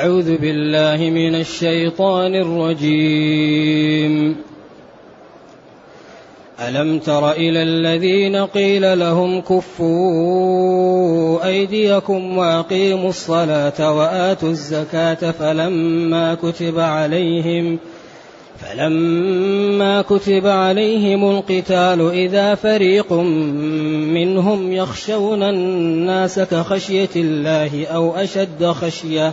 أعوذ بالله من الشيطان الرجيم. ألم تر إلى الذين قيل لهم كفوا أيديكم وأقيموا الصلاة وآتوا الزكاة فلما كتب عليهم فلما كتب عليهم القتال إذا فريق منهم يخشون الناس كخشية الله أو أشد خشية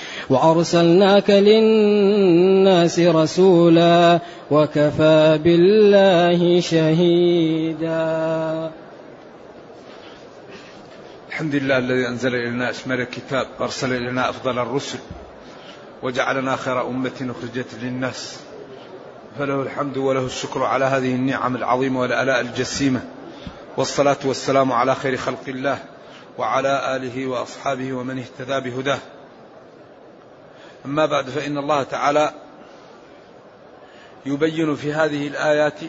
وأرسلناك للناس رسولا وكفى بالله شهيدا. الحمد لله الذي أنزل إلينا أشمل الكتاب وأرسل إلينا أفضل الرسل وجعلنا خير أمة أخرجت للناس. فله الحمد وله الشكر على هذه النعم العظيمة والآلاء الجسيمة والصلاة والسلام على خير خلق الله وعلى آله وأصحابه ومن اهتدى بهداه. أما بعد فإن الله تعالى يبين في هذه الآيات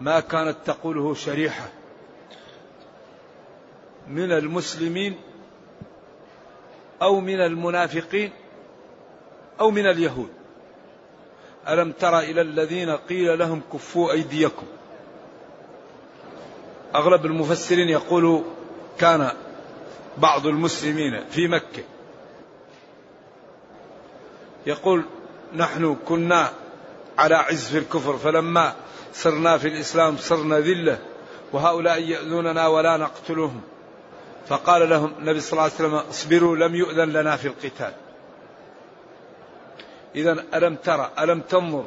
ما كانت تقوله شريحة من المسلمين أو من المنافقين أو من اليهود. ألم تر إلى الذين قيل لهم كفوا أيديكم؟ أغلب المفسرين يقول كان بعض المسلمين في مكة. يقول نحن كنا على عز في الكفر فلما صرنا في الإسلام صرنا ذلة وهؤلاء يأذوننا ولا نقتلهم. فقال لهم النبي صلى الله عليه وسلم اصبروا لم يؤذن لنا في القتال. إذا ألم ترى ألم تنظر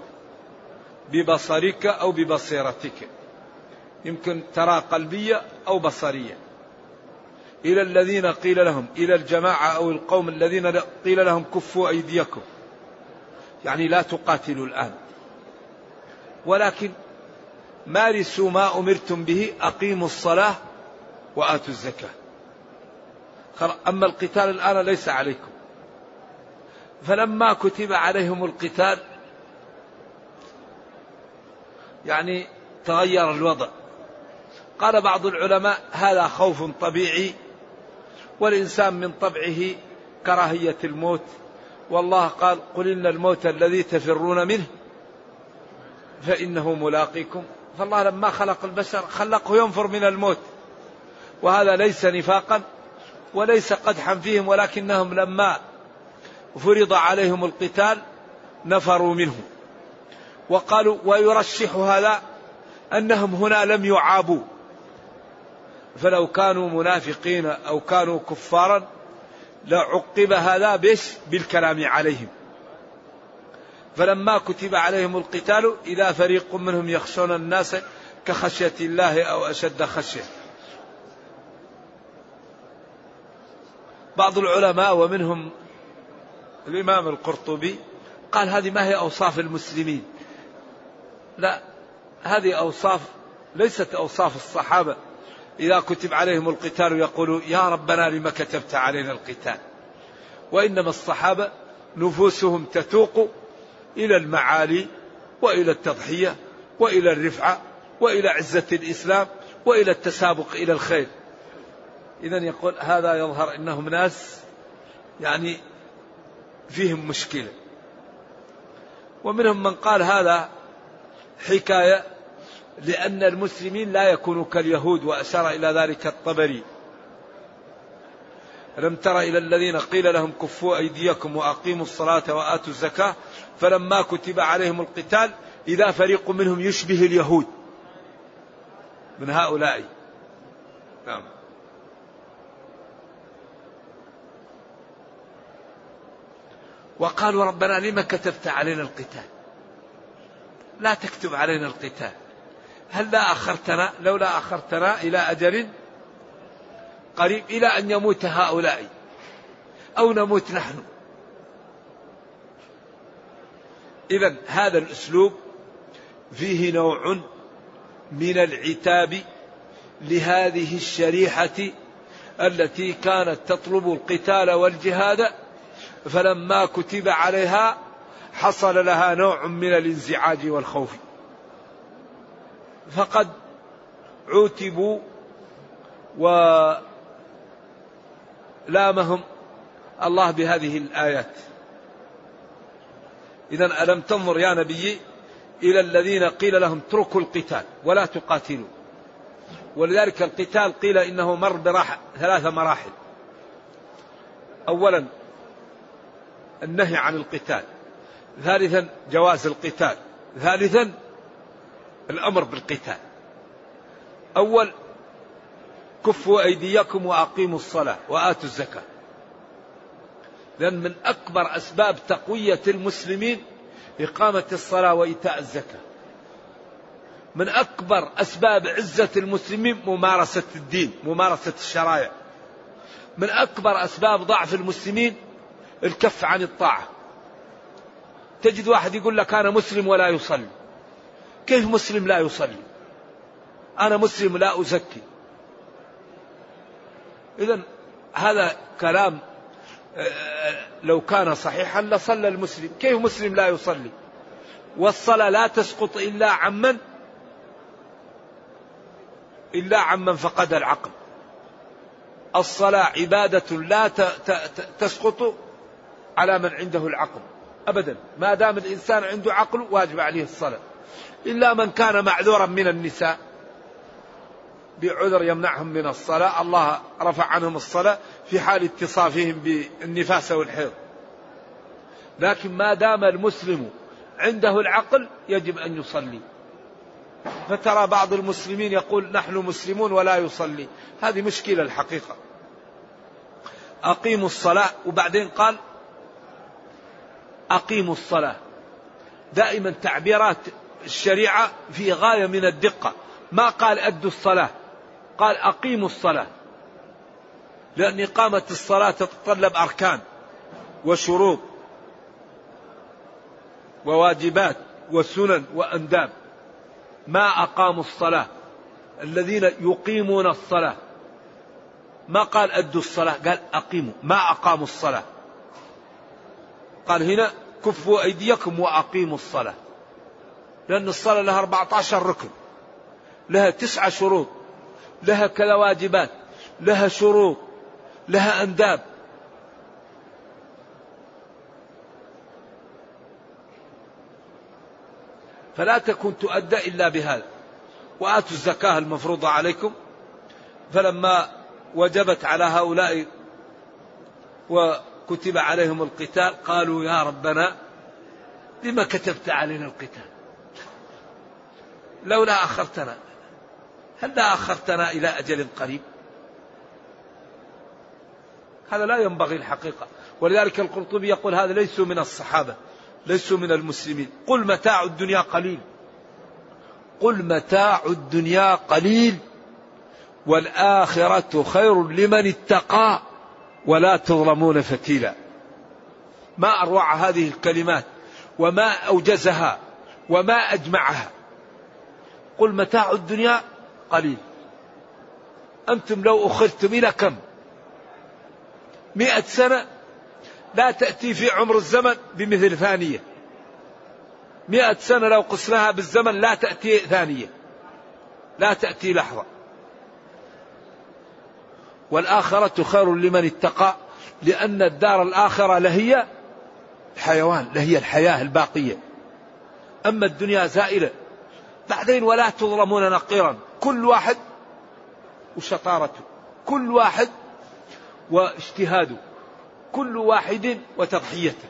ببصرك أو ببصيرتك؟ يمكن ترى قلبية أو بصرية. إلى الذين قيل لهم إلى الجماعة أو القوم الذين قيل لهم كفوا أيديكم. يعني لا تقاتلوا الآن. ولكن مارسوا ما أمرتم به أقيموا الصلاة وآتوا الزكاة. أما القتال الآن ليس عليكم. فلما كتب عليهم القتال يعني تغير الوضع. قال بعض العلماء هذا خوف طبيعي والإنسان من طبعه كراهية الموت والله قال قل إن الموت الذي تفرون منه فإنه ملاقيكم. فالله لما خلق البشر خلقه ينفر من الموت. وهذا ليس نفاقا وليس قدحا فيهم ولكنهم لما فرض عليهم القتال نفروا منه. وقالوا ويرشح هذا أنهم هنا لم يعابوا. فلو كانوا منافقين أو كانوا كفارا لعقب هذا بش بالكلام عليهم. فلما كتب عليهم القتال إذا فريق منهم يخشون الناس كخشية الله أو أشد خشية. بعض العلماء ومنهم الإمام القرطبي قال هذه ما هي أوصاف المسلمين؟ لا هذه أوصاف ليست أوصاف الصحابة. إذا كتب عليهم القتال يقولوا يا ربنا لما كتبت علينا القتال؟ وإنما الصحابة نفوسهم تتوق إلى المعالي وإلى التضحية وإلى الرفعة وإلى عزة الإسلام وإلى التسابق إلى الخير. إذا يقول هذا يظهر أنهم ناس يعني فيهم مشكلة. ومنهم من قال هذا حكاية لأن المسلمين لا يكونوا كاليهود وأشار إلى ذلك الطبري. ألم تر إلى الذين قيل لهم كفوا أيديكم وأقيموا الصلاة وآتوا الزكاة فلما كتب عليهم القتال إذا فريق منهم يشبه اليهود. من هؤلاء. نعم. وقالوا ربنا لما كتبت علينا القتال؟ لا تكتب علينا القتال. هل لا أخرتنا لولا أخرتنا إلى أجل قريب إلى أن يموت هؤلاء أو نموت نحن. إذا هذا الأسلوب فيه نوع من العتاب لهذه الشريحة التي كانت تطلب القتال والجهاد فلما كتب عليها حصل لها نوع من الانزعاج والخوف. فقد عوتبوا ولامهم الله بهذه الآيات. إذا ألم تنظر يا نبي إلى الذين قيل لهم اتركوا القتال ولا تقاتلوا. ولذلك القتال قيل إنه مر براح ثلاث مراحل. أولا النهي عن القتال. ثالثا جواز القتال. ثالثا الأمر بالقتال. أول كفوا أيديكم وأقيموا الصلاة وآتوا الزكاة. لأن من أكبر أسباب تقوية المسلمين إقامة الصلاة وإيتاء الزكاة. من أكبر أسباب عزة المسلمين ممارسة الدين ممارسة الشرائع. من أكبر أسباب ضعف المسلمين الكف عن الطاعة. تجد واحد يقول لك أنا مسلم ولا يصلي. كيف مسلم لا يصلي؟ أنا مسلم لا أزكي. إذا هذا كلام لو كان صحيحا لصلى المسلم. كيف مسلم لا يصلي؟ والصلاة لا تسقط إلا عمن إلا عمن فقد العقل. الصلاة عبادة لا تسقط على من عنده العقل. أبدا. ما دام الإنسان عنده عقل واجب عليه الصلاة. إلا من كان معذورا من النساء. بعذر يمنعهم من الصلاة. الله رفع عنهم الصلاة في حال اتصافهم بالنفاس والحيض. لكن ما دام المسلم عنده العقل يجب أن يصلي. فترى بعض المسلمين يقول نحن مسلمون ولا يصلي. هذه مشكلة الحقيقة. أقيموا الصلاة وبعدين قال أقيموا الصلاة. دائما تعبيرات الشريعة في غاية من الدقة. ما قال أدوا الصلاة. قال أقيموا الصلاة. لأن إقامة الصلاة تتطلب أركان وشروط وواجبات وسنن وأنداب. ما أقاموا الصلاة. الذين يقيمون الصلاة. ما قال أدوا الصلاة. قال أقيموا. ما أقاموا الصلاة. قال هنا كفوا أيديكم وأقيموا الصلاة. لأن الصلاة لها 14 ركن. لها تسعة شروط. لها كذا واجبات لها شروط. لها أنداب. فلا تكون تؤدى إلا بهذا. وآتوا الزكاة المفروضة عليكم. فلما وجبت على هؤلاء وكتب عليهم القتال قالوا يا ربنا لما كتبت علينا القتال؟ لولا أخرتنا. هل أخرتنا إلى أجل قريب؟ هذا لا ينبغي الحقيقة. ولذلك القرطبي يقول هذا ليسوا من الصحابة ليسوا من المسلمين. قل متاع الدنيا قليل. قل متاع الدنيا قليل. والآخرة خير لمن اتقى ولا تظلمون فتيلا. ما أروع هذه الكلمات وما أوجزها وما أجمعها. قل متاع الدنيا قليل. أنتم لو أخرتم إلى كم؟ مئة سنة لا تأتي في عمر الزمن بمثل ثانية. مئة سنة لو قسناها بالزمن لا تأتي ثانية. لا تأتي لحظة. والآخرة خير لمن اتقى لأن الدار الآخرة لهي الحيوان لهي الحياة الباقية. أما الدنيا زائلة. بعدين ولا تظلمون نقيرا. كل واحد وشطارته. كل واحد واجتهاده. كل واحد وتضحيته.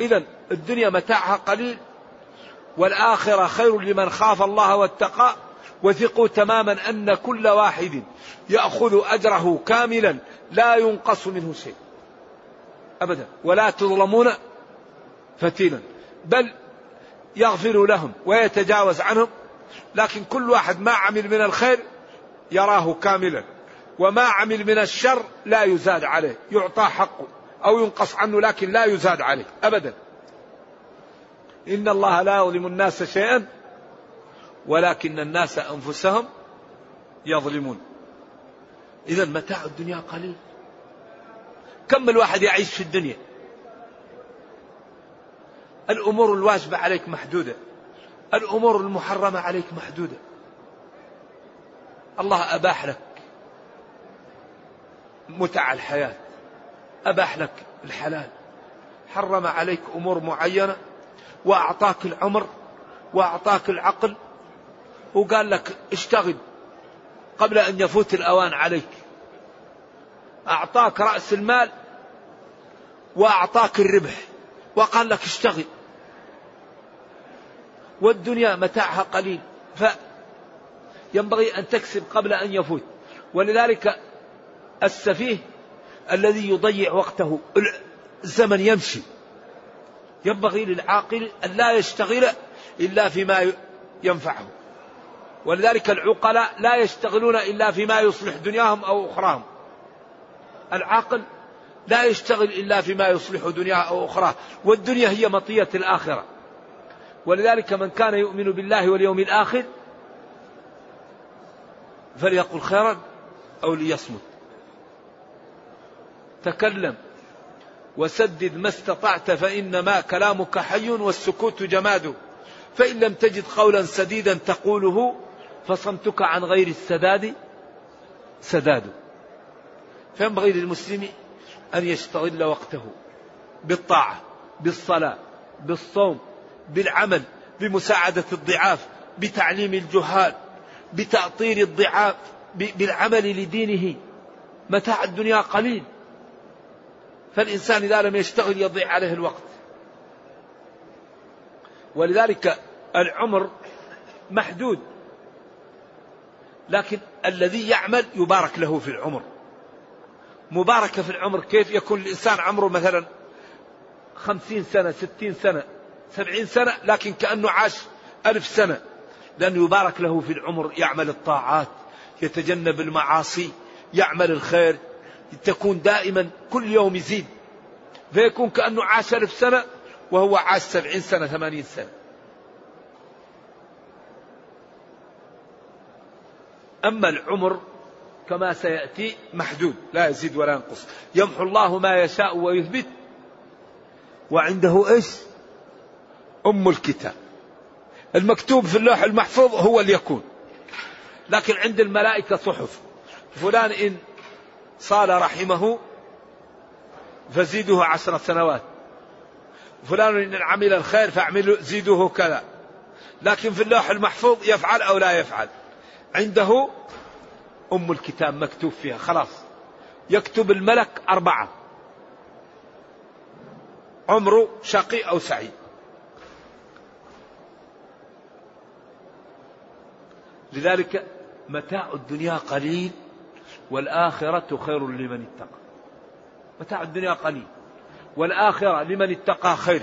إذا الدنيا متاعها قليل والآخرة خير لمن خاف الله واتقى وثقوا تماما أن كل واحد يأخذ أجره كاملا لا ينقص منه شيء. أبدا. ولا تظلمون فتيلا. بل يغفر لهم ويتجاوز عنهم لكن كل واحد ما عمل من الخير يراه كاملا وما عمل من الشر لا يزاد عليه يعطى حقه أو ينقص عنه لكن لا يزاد عليه أبدا. إن الله لا يظلم الناس شيئا ولكن الناس أنفسهم يظلمون. إذا متاع الدنيا قليل. كم الواحد يعيش في الدنيا؟ الأمور الواجبة عليك محدودة. الأمور المحرمة عليك محدودة. الله أباح لك متع الحياة. أباح لك الحلال. حرم عليك أمور معينة وأعطاك العمر وأعطاك العقل وقال لك اشتغل قبل أن يفوت الأوان عليك. أعطاك رأس المال وأعطاك الربح وقال لك اشتغل. والدنيا متاعها قليل. فينبغي أن تكسب قبل أن يفوت. ولذلك السفيه الذي يضيع وقته الزمن يمشي. ينبغي للعاقل أن لا يشتغل إلا فيما ينفعه. ولذلك العقلاء لا يشتغلون إلا فيما يصلح دنياهم أو أخراهم. العاقل لا يشتغل إلا فيما يصلح دنياه أو أخراه. والدنيا هي مطية الآخرة. ولذلك من كان يؤمن بالله واليوم الآخر فليقل خيرا أو ليصمت. تكلم وسدد ما استطعت فإنما كلامك حي والسكوت جماد. فإن لم تجد قولا سديدا تقوله فصمتك عن غير السداد سداد. فينبغي للمسلم أن يستغل وقته بالطاعة بالصلاة بالصوم بالعمل بمساعدة الضعاف بتعليم الجهال بتأطير الضعاف بالعمل لدينه. متاع الدنيا قليل. فالإنسان إذا لم يشتغل يضيع عليه الوقت. ولذلك العمر محدود. لكن الذي يعمل يبارك له في العمر. مباركة في العمر كيف يكون الإنسان عمره مثلا خمسين سنة ستين سنة؟ سبعين سنة لكن كأنه عاش ألف سنة. لأنه يبارك له في العمر يعمل الطاعات يتجنب المعاصي يعمل الخير تكون دائما كل يوم يزيد. فيكون كأنه عاش ألف سنة وهو عاش سبعين سنة ثمانين سنة. أما العمر كما سيأتي محدود لا يزيد ولا ينقص. يمحو الله ما يشاء ويثبت. وعنده إيش؟ أم الكتاب. المكتوب في اللوح المحفوظ هو اللي يكون لكن عند الملائكة صحف. فلان إن صال رحمه فزيده عشر سنوات. فلان إن عمل الخير فاعملوا زيدوه كذا. لكن في اللوح المحفوظ يفعل أو لا يفعل. عنده أم الكتاب مكتوب فيها. خلاص. يكتب الملك أربعة. عمره شقي أو سعيد. لذلك متاع الدنيا قليل والآخرة خير لمن اتقى. متاع الدنيا قليل والآخرة لمن اتقى خير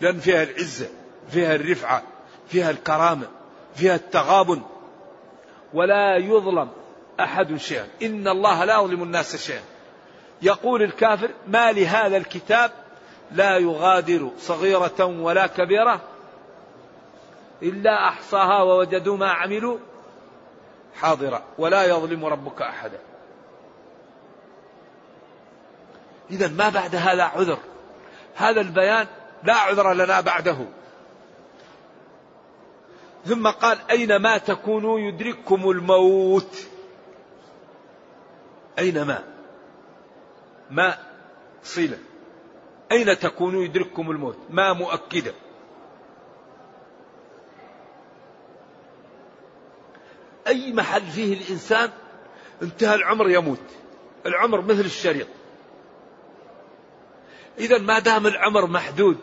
لأن فيها العزة فيها الرفعة فيها الكرامة فيها التغابن. ولا يظلم أحد شيئا. إن الله لا يظلم الناس شيئا. يقول الكافر ما لهذا الكتاب لا يغادر صغيرة ولا كبيرة إلا أحصاها ووجدوا ما عملوا حاضرا ولا يظلم ربك أحدا. إذا ما بعد هذا عذر. هذا البيان لا عذر لنا بعده. ثم قال أينما تكونوا يدرككم الموت؟ أين ما؟ صلة. أين تكونوا يدرككم الموت؟ ما مؤكدة. أي محل فيه الإنسان انتهى العمر يموت. العمر مثل الشريط. إذا ما دام العمر محدود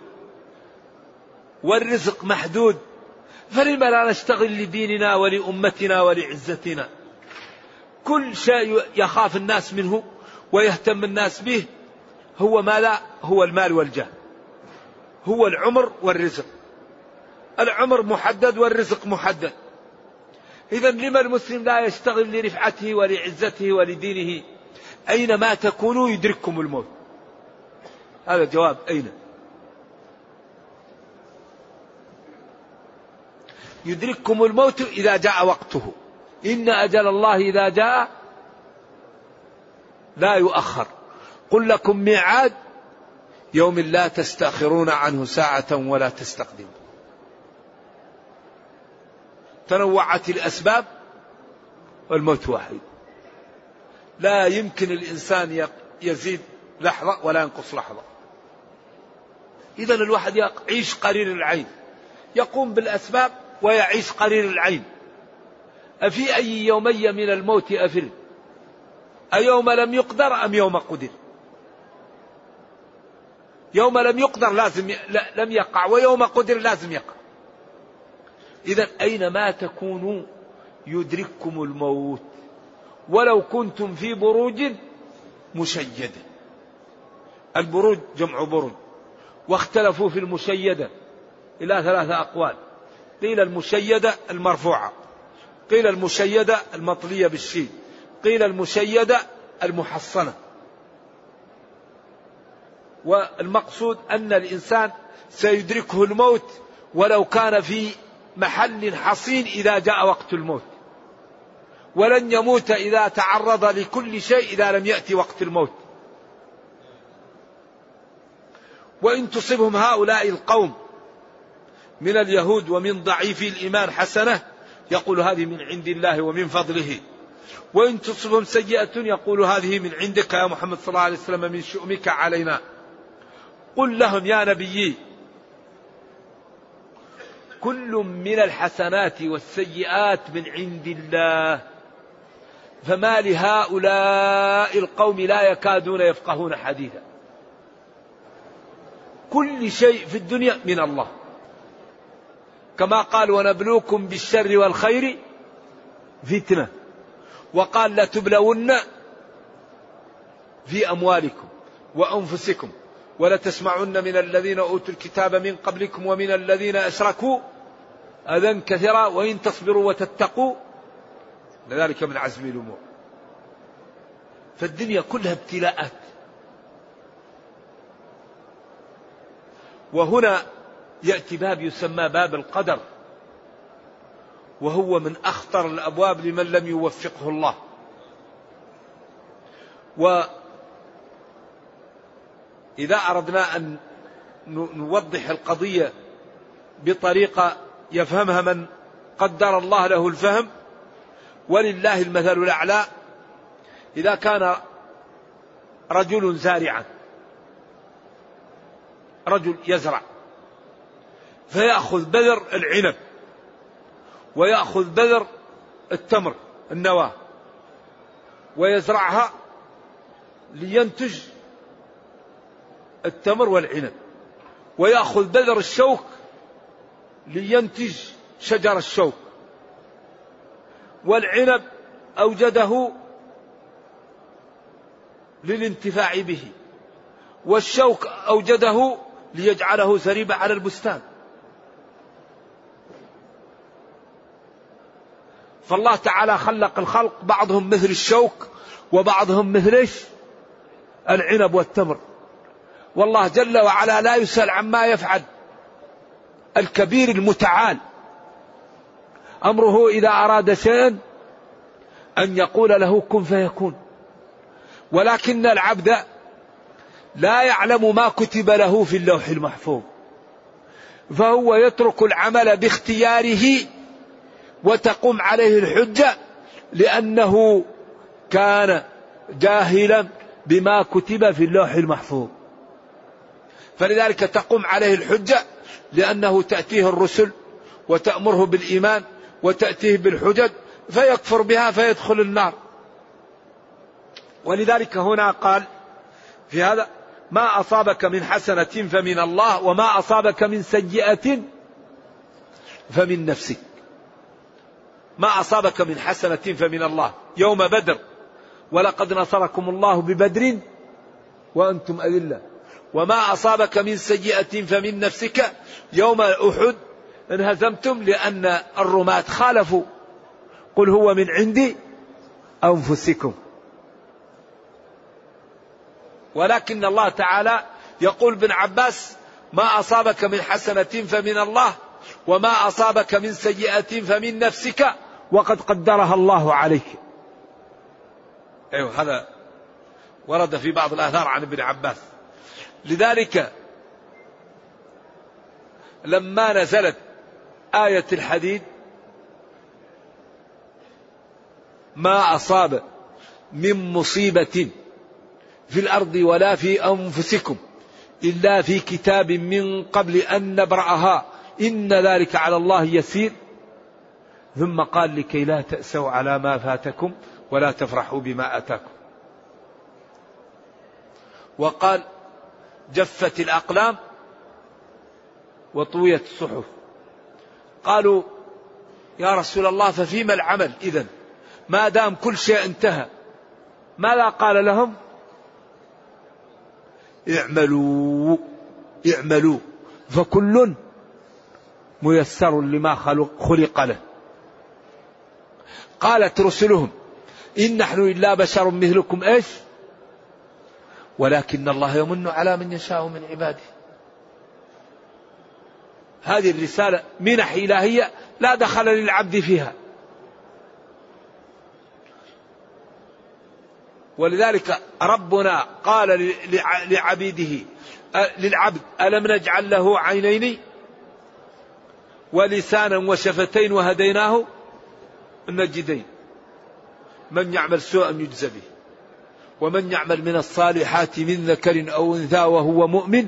والرزق محدود فلم لا نشتغل لديننا ولأمتنا ولعزتنا؟ كل شيء يخاف الناس منه ويهتم الناس به هو ما لا هو المال والجاه. هو العمر والرزق. العمر محدد والرزق محدد. إذا لما المسلم لا يشتغل لرفعته ولعزته ولدينه؟ أينما تكونوا يدرككم الموت؟ هذا جواب أين؟ يدرككم الموت إذا جاء وقته. إن أجل الله إذا جاء لا يؤخر. قل لكم ميعاد يوم لا تستأخرون عنه ساعة ولا تستقدمون. تنوعت الأسباب والموت واحد. لا يمكن الإنسان يزيد لحظة ولا ينقص لحظة. إذا الواحد يعيش قرير العين. يقوم بالأسباب ويعيش قرير العين. أفي أي يومي من الموت أفر؟ أيوم لم يقدر أم يوم قدر؟ يوم لم يقدر لازم. لم يقع ويوم قدر لازم يقع. إذا أينما تكونوا يدرككم الموت؟ ولو كنتم في بروج مشيدة. البروج جمع برج. واختلفوا في المشيدة. إلى ثلاثة أقوال. قيل المشيدة المرفوعة. قيل المشيدة المطلية بالشين. قيل المشيدة المحصنة. والمقصود أن الإنسان سيدركه الموت ولو كان في محل حصين إذا جاء وقت الموت. ولن يموت إذا تعرض لكل شيء إذا لم يأتي وقت الموت. وإن تصبهم هؤلاء القوم من اليهود ومن ضعيفي الإيمان حسنة يقول هذه من عند الله ومن فضله. وإن تصبهم سيئة يقول هذه من عندك يا محمد صلى الله عليه وسلم من شؤمك علينا. قل لهم يا نبيي كل من الحسنات والسيئات من عند الله. فما لهؤلاء القوم لا يكادون يفقهون حديثا. كل شيء في الدنيا من الله. كما قال ونبلوكم بالشر والخير فتنة وقال لتبلون في أموالكم وأنفسكم ولتسمعن من الذين أوتوا الكتاب من قبلكم ومن الذين أشركوا اذى كثيرا وإن تصبروا وتتقوا لذلك من عزم الأمور. فالدنيا كلها ابتلاءات. وهنا يأتي باب يسمى باب القدر وهو من أخطر الأبواب لمن لم يوفقه الله. وإذا أردنا أن نوضح القضية بطريقة يفهمها من قدر الله له الفهم ولله المثل الأعلى. إذا كان رجل زارعا رجل يزرع فيأخذ بذر العنب ويأخذ بذر التمر النواة ويزرعها لينتج التمر والعنب ويأخذ بذر الشوك لينتج شجر الشوك. والعنب أوجده للانتفاع به. والشوك أوجده ليجعله سريبة على البستان. فالله تعالى خلق الخلق بعضهم مثل الشوك وبعضهم مثل؟ العنب والتمر. والله جل وعلا لا يسأل عما يفعل. الكبير المتعال. أمره إذا أراد شيئا أن يقول له كن فيكون. ولكن العبد لا يعلم ما كتب له في اللوح المحفوظ. فهو يترك العمل باختياره وتقوم عليه الحجة لأنه كان جاهلا بما كتب في اللوح المحفوظ. فلذلك تقوم عليه الحجة لأنه تأتيه الرسل وتأمره بالإيمان وتأتيه بالحجج فيكفر بها فيدخل النار. ولذلك هنا قال في هذا ما أصابك من حسنة فمن الله وما أصابك من سيئة فمن نفسك. ما أصابك من حسنة فمن الله يوم بدر ولقد نصركم الله ببدر وأنتم أذلة. وما أصابك من سيئة فمن نفسك يوم أحد انهزمتم لأن الرماة خالفوا. قل هو من عند أنفسكم. ولكن الله تعالى يقول ابن عباس ما أصابك من حسنة فمن الله وما أصابك من سيئة فمن نفسك وقد قدرها الله عليك. أيوه هذا ورد في بعض الآثار عن ابن عباس. لذلك لما نزلت آية الحديد ما أصاب من مصيبة في الأرض ولا في أنفسكم إلا في كتاب من قبل أن نبرأها إن ذلك على الله يسير. ثم قال لكي لا تأسوا على ما فاتكم ولا تفرحوا بما أتاكم. وقال جفت الأقلام وطويت الصحف. قالوا يا رسول الله ففيما العمل؟ إذا ما دام كل شيء انتهى ماذا قال لهم؟ اعملوا اعملوا. فكل ميسر لما خلق له. قالت رسلهم إن نحن إلا بشر مثلكم إيش؟ ولكن الله يمن على من يشاء من عباده. هذه الرسالة منح إلهية لا دخل للعبد فيها. ولذلك ربنا قال لعبيده للعبد ألم نجعل له عينين ولسانا وشفتين وهديناه النجدين؟ من يعمل سوءا يجزى به. ومن يعمل من الصالحات من ذكر أو أنثى وهو مؤمن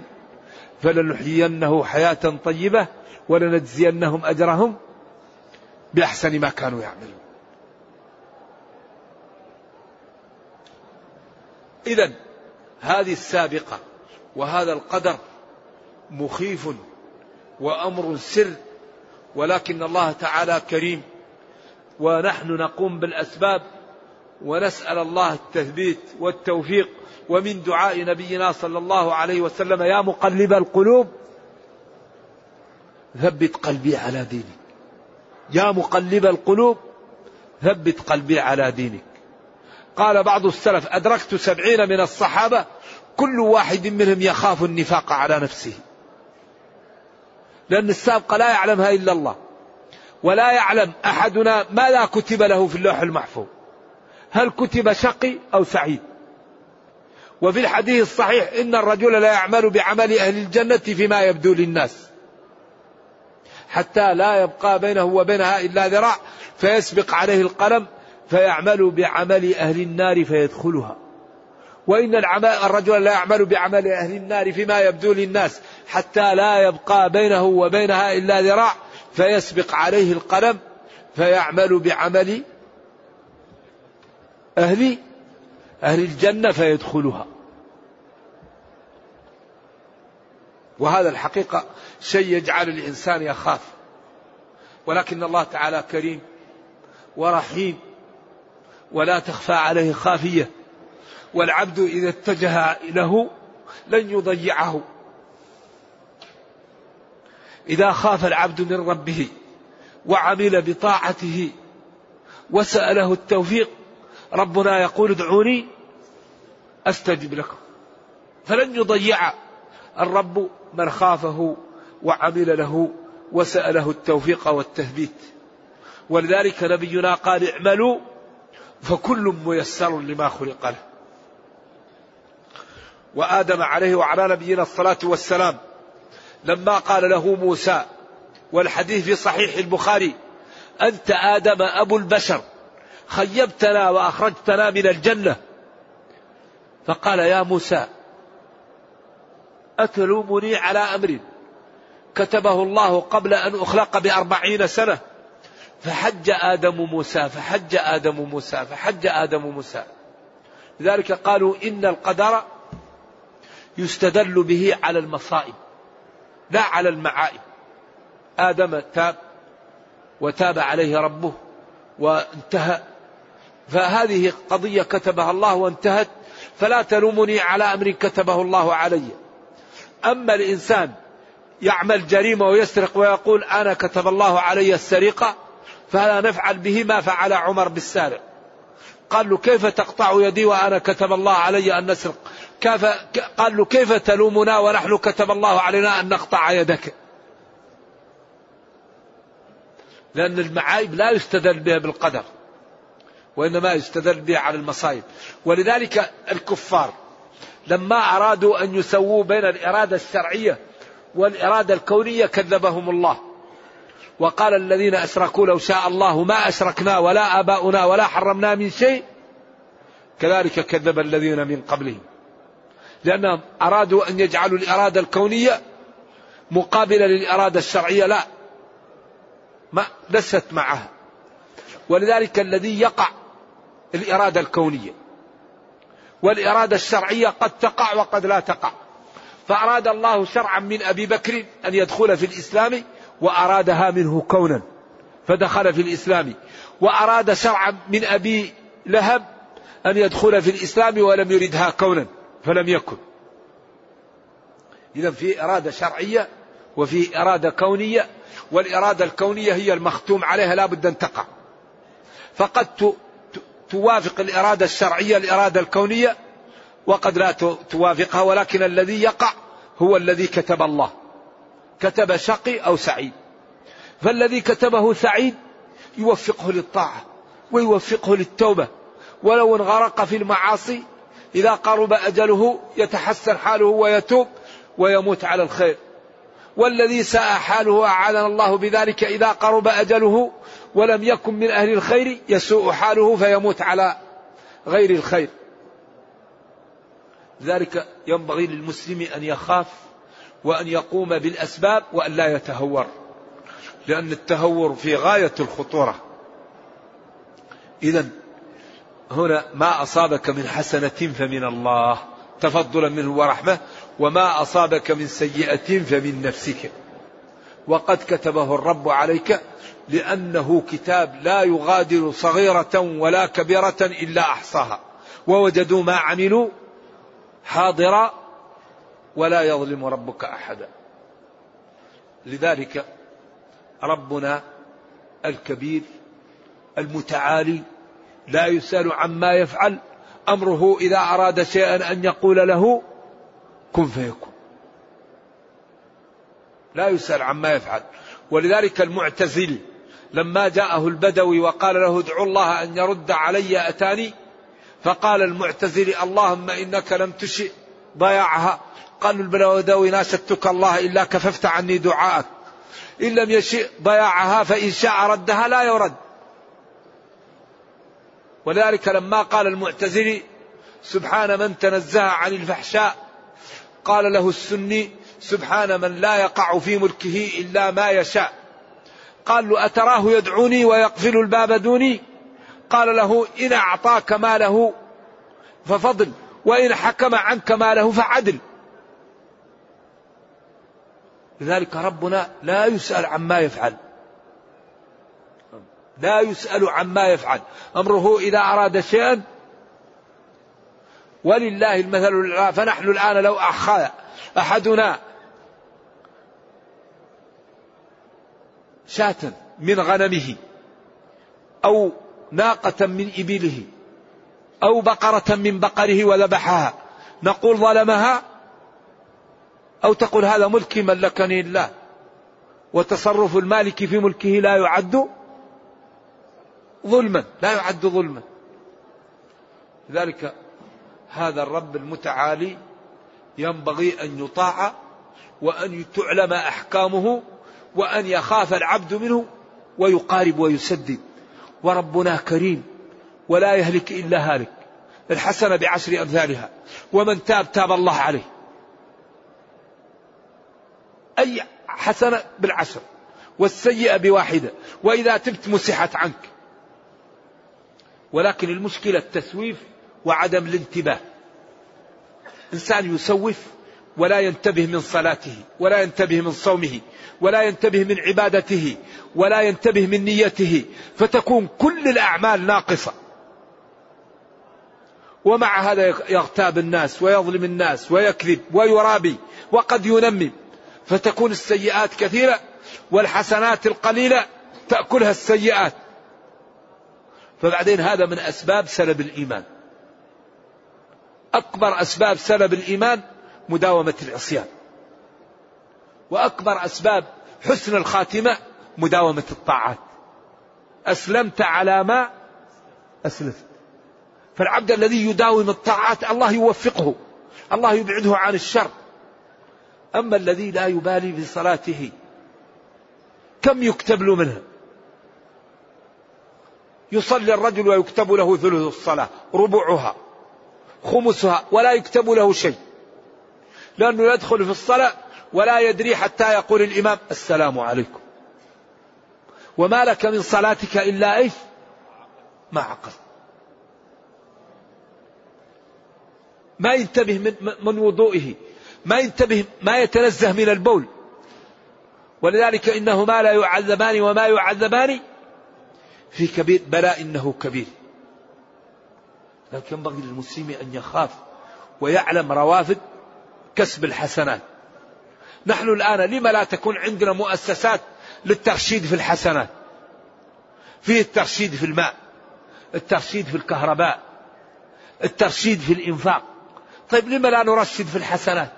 فلنحيينه حياة طيبة ولنجزينهم أجرهم بأحسن ما كانوا يعملون. إذا هذه السابقة وهذا القدر مخيف وأمر سر ولكن الله تعالى كريم ونحن نقوم بالأسباب ونسأل الله التثبيت والتوفيق. ومن دعاء نبينا صلى الله عليه وسلم يا مقلب القلوب ثبت قلبي على دينك. يا مقلب القلوب ثبت قلبي على دينك. قال بعض السلف أدركت سبعين من الصحابة كل واحد منهم يخاف النفاق على نفسه. لأن السابق لا يعلمها إلا الله ولا يعلم أحدنا ماذا كتب له في اللوح المحفوظ. هل كتب شقي أو سعيد؟ وفي الحديث الصحيح إن الرجل لا يعمل بعمل أهل الجنة فيما يبدو للناس. حتى لا يبقى بينه وبينها إلا ذراع فيسبق عليه القلم فيعمل بعمل أهل النار فيدخلها. وإن الرجل لا يعمل بعمل أهل النار فيما يبدو للناس حتى لا يبقى بينه وبينها إلا ذراع فيسبق عليه القلم فيعمل بعمل أهل أهل الجنة فيدخلها. وهذا الحقيقة شيء يجعل الإنسان يخاف. ولكن الله تعالى كريم ورحيم ولا تخفى عليه خافية. والعبد إذا اتجه له لن يضيعه. إذا خاف العبد من ربه وعمل بطاعته وسأله التوفيق ربنا يقول ادعوني أستجب لكم. فلن يضيع الرب من خافه وعمل له وسأله التوفيق والتثبيت. ولذلك نبينا قال اعملوا فكل ميسر لما خلق له. وآدم عليه وعلى نبينا الصلاة والسلام لما قال له موسى والحديث في صحيح البخاري أنت آدم أبو البشر. خيبتنا وأخرجتنا من الجنة. فقال يا موسى أتلومني على أمر كتبه الله قبل أن أخلق بأربعين سنة. فحج آدم موسى فحج آدم موسى فحج آدم موسى. لذلك قالوا إن القدر يستدل به على المصائب لا على المعائب آدم تاب وتاب عليه ربه وانتهى. فهذه قضية كتبها الله وانتهت فلا تلومني على أمر كتبه الله علي. أما الإنسان يعمل جريمة ويسرق ويقول أنا كتب الله علي السرقة فلا نفعل به ما فعل عمر بالسارق. قال له كيف تقطع يدي وأنا كتب الله علي أن نسرق؟ كيف قال له كيف تلومنا ونحن كتب الله علينا أن نقطع يدك؟ لأن المعايب لا يستدل بها بالقدر. وإنما يستدل بها على المصائب ولذلك الكفار لما أرادوا أن يسووا بين الإرادة الشرعية والإرادة الكونية كذبهم الله. وقال الذين أشركوا لو شاء الله ما أشركنا ولا آباؤنا ولا حرمنا من شيء. كذلك كذب الذين من قبلهم. لأنهم أرادوا أن يجعلوا الإرادة الكونية مقابلة للإرادة الشرعية. لا. ما لست معها. ولذلك الذي يقع الإرادة الكونية والإرادة الشرعية قد تقع وقد لا تقع. فأراد الله شرعا من أبي بكر أن يدخل في الإسلام وأرادها منه كونا فدخل في الإسلام. وأراد شرعا من أبي لهب أن يدخل في الإسلام ولم يردها كونا فلم يكن. إذا في إرادة شرعية وفي إرادة كونية والإرادة الكونية هي المختوم عليها لا بد أن تقع. فقد توافق الإرادة الشرعية الإرادة الكونية وقد لا توافقها ولكن الذي يقع هو الذي كتب الله. كتب شقي أو سعيد. فالذي كتبه سعيد يوفقه للطاعة ويوفقه للتوبة. ولو انغرق في المعاصي إذا قرب أجله يتحسن حاله ويتوب ويموت على الخير. والذي ساء حاله أعاذنا الله بذلك إذا قرب أجله ولم يكن من أهل الخير يسوء حاله فيموت على غير الخير. ذلك ينبغي للمسلم أن يخاف وأن يقوم بالأسباب وأن لا يتهور لأن التهور في غاية الخطورة. إذا هنا ما أصابك من حسنة فمن الله تفضلا منه ورحمة وما أصابك من سيئة فمن نفسك. وقد كتبه الرب عليك لأنه كتاب لا يغادر صغيرة ولا كبيرة إلا أحصاها. ووجدوا ما عملوا حاضرا ولا يظلم ربك أحدا. لذلك ربنا الكبير المتعالي لا يسأل عما يفعل أمره إذا أراد شيئا أن يقول له كن فيكون. لا يسأل عما يفعل. ولذلك المعتزل لما جاءه البدوي وقال له ادعو الله أن يرد علي أتاني فقال المعتزل اللهم إنك لم تشئ ضياعها. قال البدوي ناشدتك الله إلا كففت عني دعاءك. إن لم يشئ ضياعها فإن شاء ردها لا يرد. ولذلك لما قال المعتزلي سبحان من تنزه عن الفحشاء قال له السني سبحان من لا يقع في ملكه إلا ما يشاء. قال له أتراه يدعوني ويقفل الباب دوني؟ قال له إن أعطاك ماله ففضل وإن حكم عنك ماله فعدل. لذلك ربنا لا يسأل عما يفعل. لا يسأل عما يفعل. أمره إذا أراد شيئا ولله المثل الأعلى. فنحن الآن لو أخذ أحدنا شاة من غنمه أو ناقة من إبله أو بقرة من بقره وذبحها نقول ظلمها أو تقول هذا ملكي ملكني الله. وتصرف المالك في ملكه لا يعد ظلما لا يعد ظلما. لذلك هذا الرب المتعالي ينبغي أن يطاع وأن تعلم أحكامه وأن يخاف العبد منه ويقارب ويسدد. وربنا كريم ولا يهلك إلا هالك. الحسنة بعشر أمثالها. ومن تاب تاب الله عليه. أي حسنة بالعشر. والسيئة بواحدة. وإذا تبت مسحت عنك. ولكن المشكلة التسويف وعدم الانتباه. إنسان يسوف ولا ينتبه من صلاته ولا ينتبه من صومه ولا ينتبه من عبادته ولا ينتبه من نيته فتكون كل الأعمال ناقصة. ومع هذا يغتاب الناس ويظلم الناس ويكذب ويرابي وقد ينمم فتكون السيئات كثيرة والحسنات القليلة تأكلها السيئات. فبعدين هذا من أسباب سلب الإيمان. أكبر أسباب سلب الإيمان مداومة العصيان. وأكبر أسباب حسن الخاتمة مداومة الطاعات. أسلمت على ما أسلفت. فالعبد الذي يداوم الطاعات الله يوفقه الله يبعده عن الشر. أما الذي لا يبالي بصلاته كم يكتب له منها؟ يصلي الرجل ويكتب له ثلث الصلاة ربعها خمسها ولا يكتب له شيء. لأنه يدخل في الصلاة ولا يدري حتى يقول الإمام السلام عليكم. وما لك من صلاتك إلا إيش؟ ما عقل. ما ينتبه من, من وضوئه. ما ينتبه ما يتنزه من البول. ولذلك إنهما لا يعذبان وما يعذبان في كبير بلى إنه كبير. لكن ينبغي للمسلم أن يخاف ويعلم روافد كسب الحسنات. نحن الآن لما لا تكون عندنا مؤسسات للترشيد في الحسنات؟ فيه الترشيد في الماء الترشيد في الكهرباء الترشيد في الإنفاق. طيب لما لا نرشد في الحسنات؟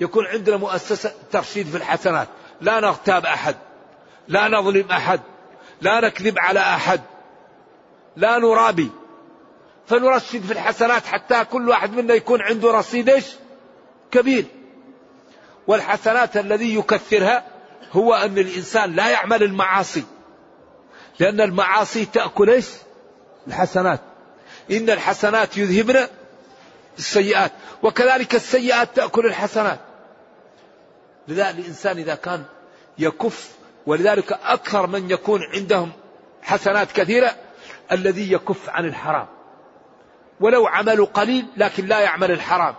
يكون عندنا مؤسسة ترشيد في الحسنات. لا نغتاب أحد لا نظلم أحد لا نكذب على أحد لا نرابي. فنرشد في الحسنات حتى كل واحد منا يكون عنده رصيد إيش؟ كبير. والحسنات الذي يكثرها هو أن الإنسان لا يعمل المعاصي. لأن المعاصي تأكل إيش؟ الحسنات. إن الحسنات يذهبن السيئات، وكذلك السيئات تأكل الحسنات. لذلك الإنسان إذا كان يكف ولذلك أكثر من يكون عندهم حسنات كثيرة الذي يكف عن الحرام. ولو عمل قليل لكن لا يعمل الحرام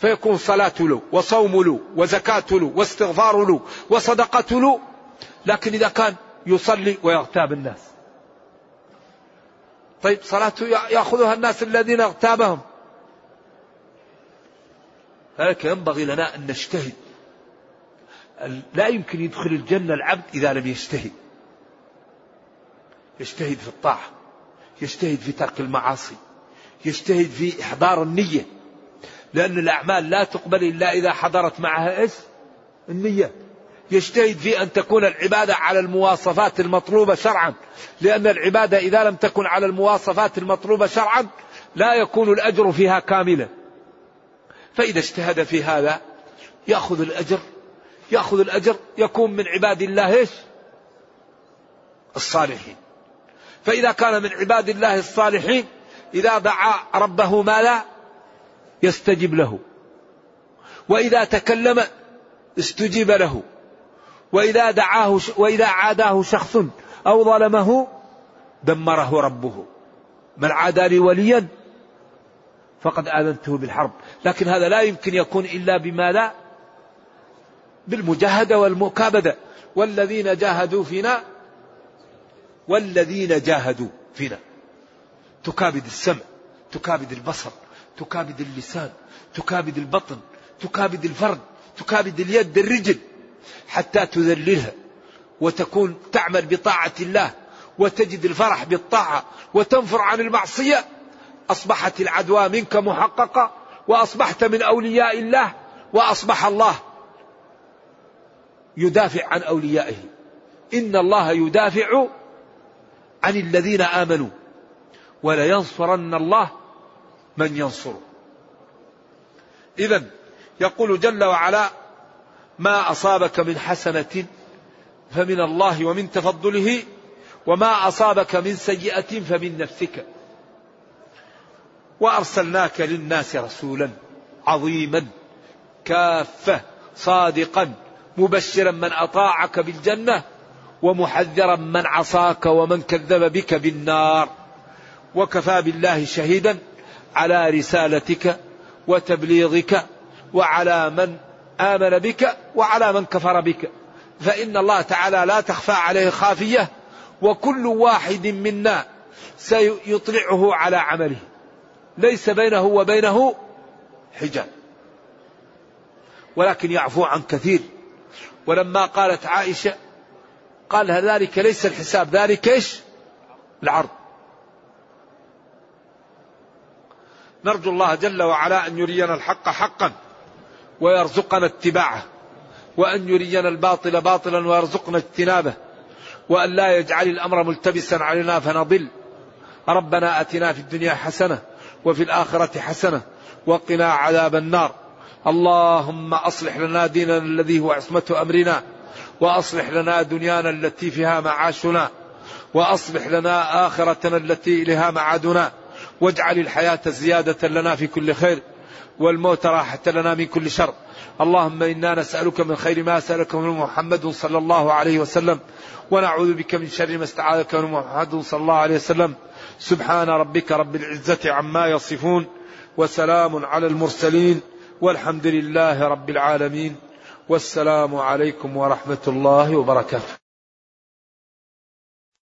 فيكون صلاة له وصوم له وزكاة له واستغفار له وصدقة له. لكن إذا كان يصلي ويغتاب الناس. طيب صلاته يأخذها الناس الذين اغتابهم. لذلك ينبغي لنا أن نجتهد. لا يمكن يدخل الجنة العبد إذا لم يجتهد. يجتهد في الطاعة يجتهد في ترك المعاصي يجتهد في إحضار النية. لأن الأعمال لا تقبل إلا إذا حضرت معها إيش؟ النية. يجتهد في أن تكون العبادة على المواصفات المطلوبة شرعا. لأن العبادة إذا لم تكن على المواصفات المطلوبة شرعا لا يكون الأجر فيها كاملا. فإذا اجتهد في هذا يأخذ الأجر. يأخذ الأجر يكون من عباد الله إيش؟ الصالحين. فإذا كان من عباد الله الصالحين إذا دعا ربه ما لا يستجب له. وإذا تكلم استجيب له. وإذا دعاه وإذا عاداه شخص أو ظلمه دمره ربه. من عادى لي وليا؟ فقد آذنته بالحرب. لكن هذا لا يمكن يكون إلا بما لا بالمجاهدة والمكابدة. والذين جاهدوا فينا والذين جاهدوا فينا. تكابد السمع تكابد البصر. تكابد اللسان تكابد البطن تكابد الفرد تكابد اليد الرجل حتى تذللها وتكون تعمل بطاعة الله وتجد الفرح بالطاعة وتنفر عن المعصية. أصبحت العدوى منك محققة وأصبحت من أولياء الله وأصبح الله يدافع عن أوليائه. إن الله يدافع عن الذين آمنوا. ولينصرن الله من ينصره إذا يقول جل وعلا ما أصابك من حسنة فمن الله ومن تفضله وما أصابك من سيئة فمن نفسك. وأرسلناك للناس رسولا عظيما كافة صادقا مبشرا من أطاعك بالجنة ومحذرا من عصاك ومن كذب بك بالنار. وكفى بالله شهيدا على رسالتك وتبليغك وعلى من آمن بك وعلى من كفر بك. فإن الله تعالى لا تخفى عليه خافية وكل واحد منا سيطلعه على عمله. ليس بينه وبينه حجاب. ولكن يعفو عن كثير. ولما قالت عائشة قال ذلك ليس الحساب ذلك إيش؟ العرض. نرجو الله جل وعلا أن يرينا الحق حقا ويرزقنا اتباعه وأن يرينا الباطل باطلا ويرزقنا اجتنابه وأن لا يجعل الأمر ملتبسا علينا فنضل. ربنا أتنا في الدنيا حسنة وفي الآخرة حسنة وقنا عذاب النار. اللهم أصلح لنا ديننا الذي هو عصمة أمرنا وأصلح لنا دنيانا التي فيها معاشنا وأصلح لنا آخرتنا التي إليها معادنا. واجعل الحياة زيادة لنا في كل خير والموت راحة لنا من كل شر. اللهم إنا نسألك من خير ما سألك من محمد صلى الله عليه وسلم ونعوذ بك من شر ما استعاذك من محمد صلى الله عليه وسلم. سبحان ربك رب العزة عما يصفون وسلام على المرسلين والحمد لله رب العالمين. والسلام عليكم ورحمة الله وبركاته.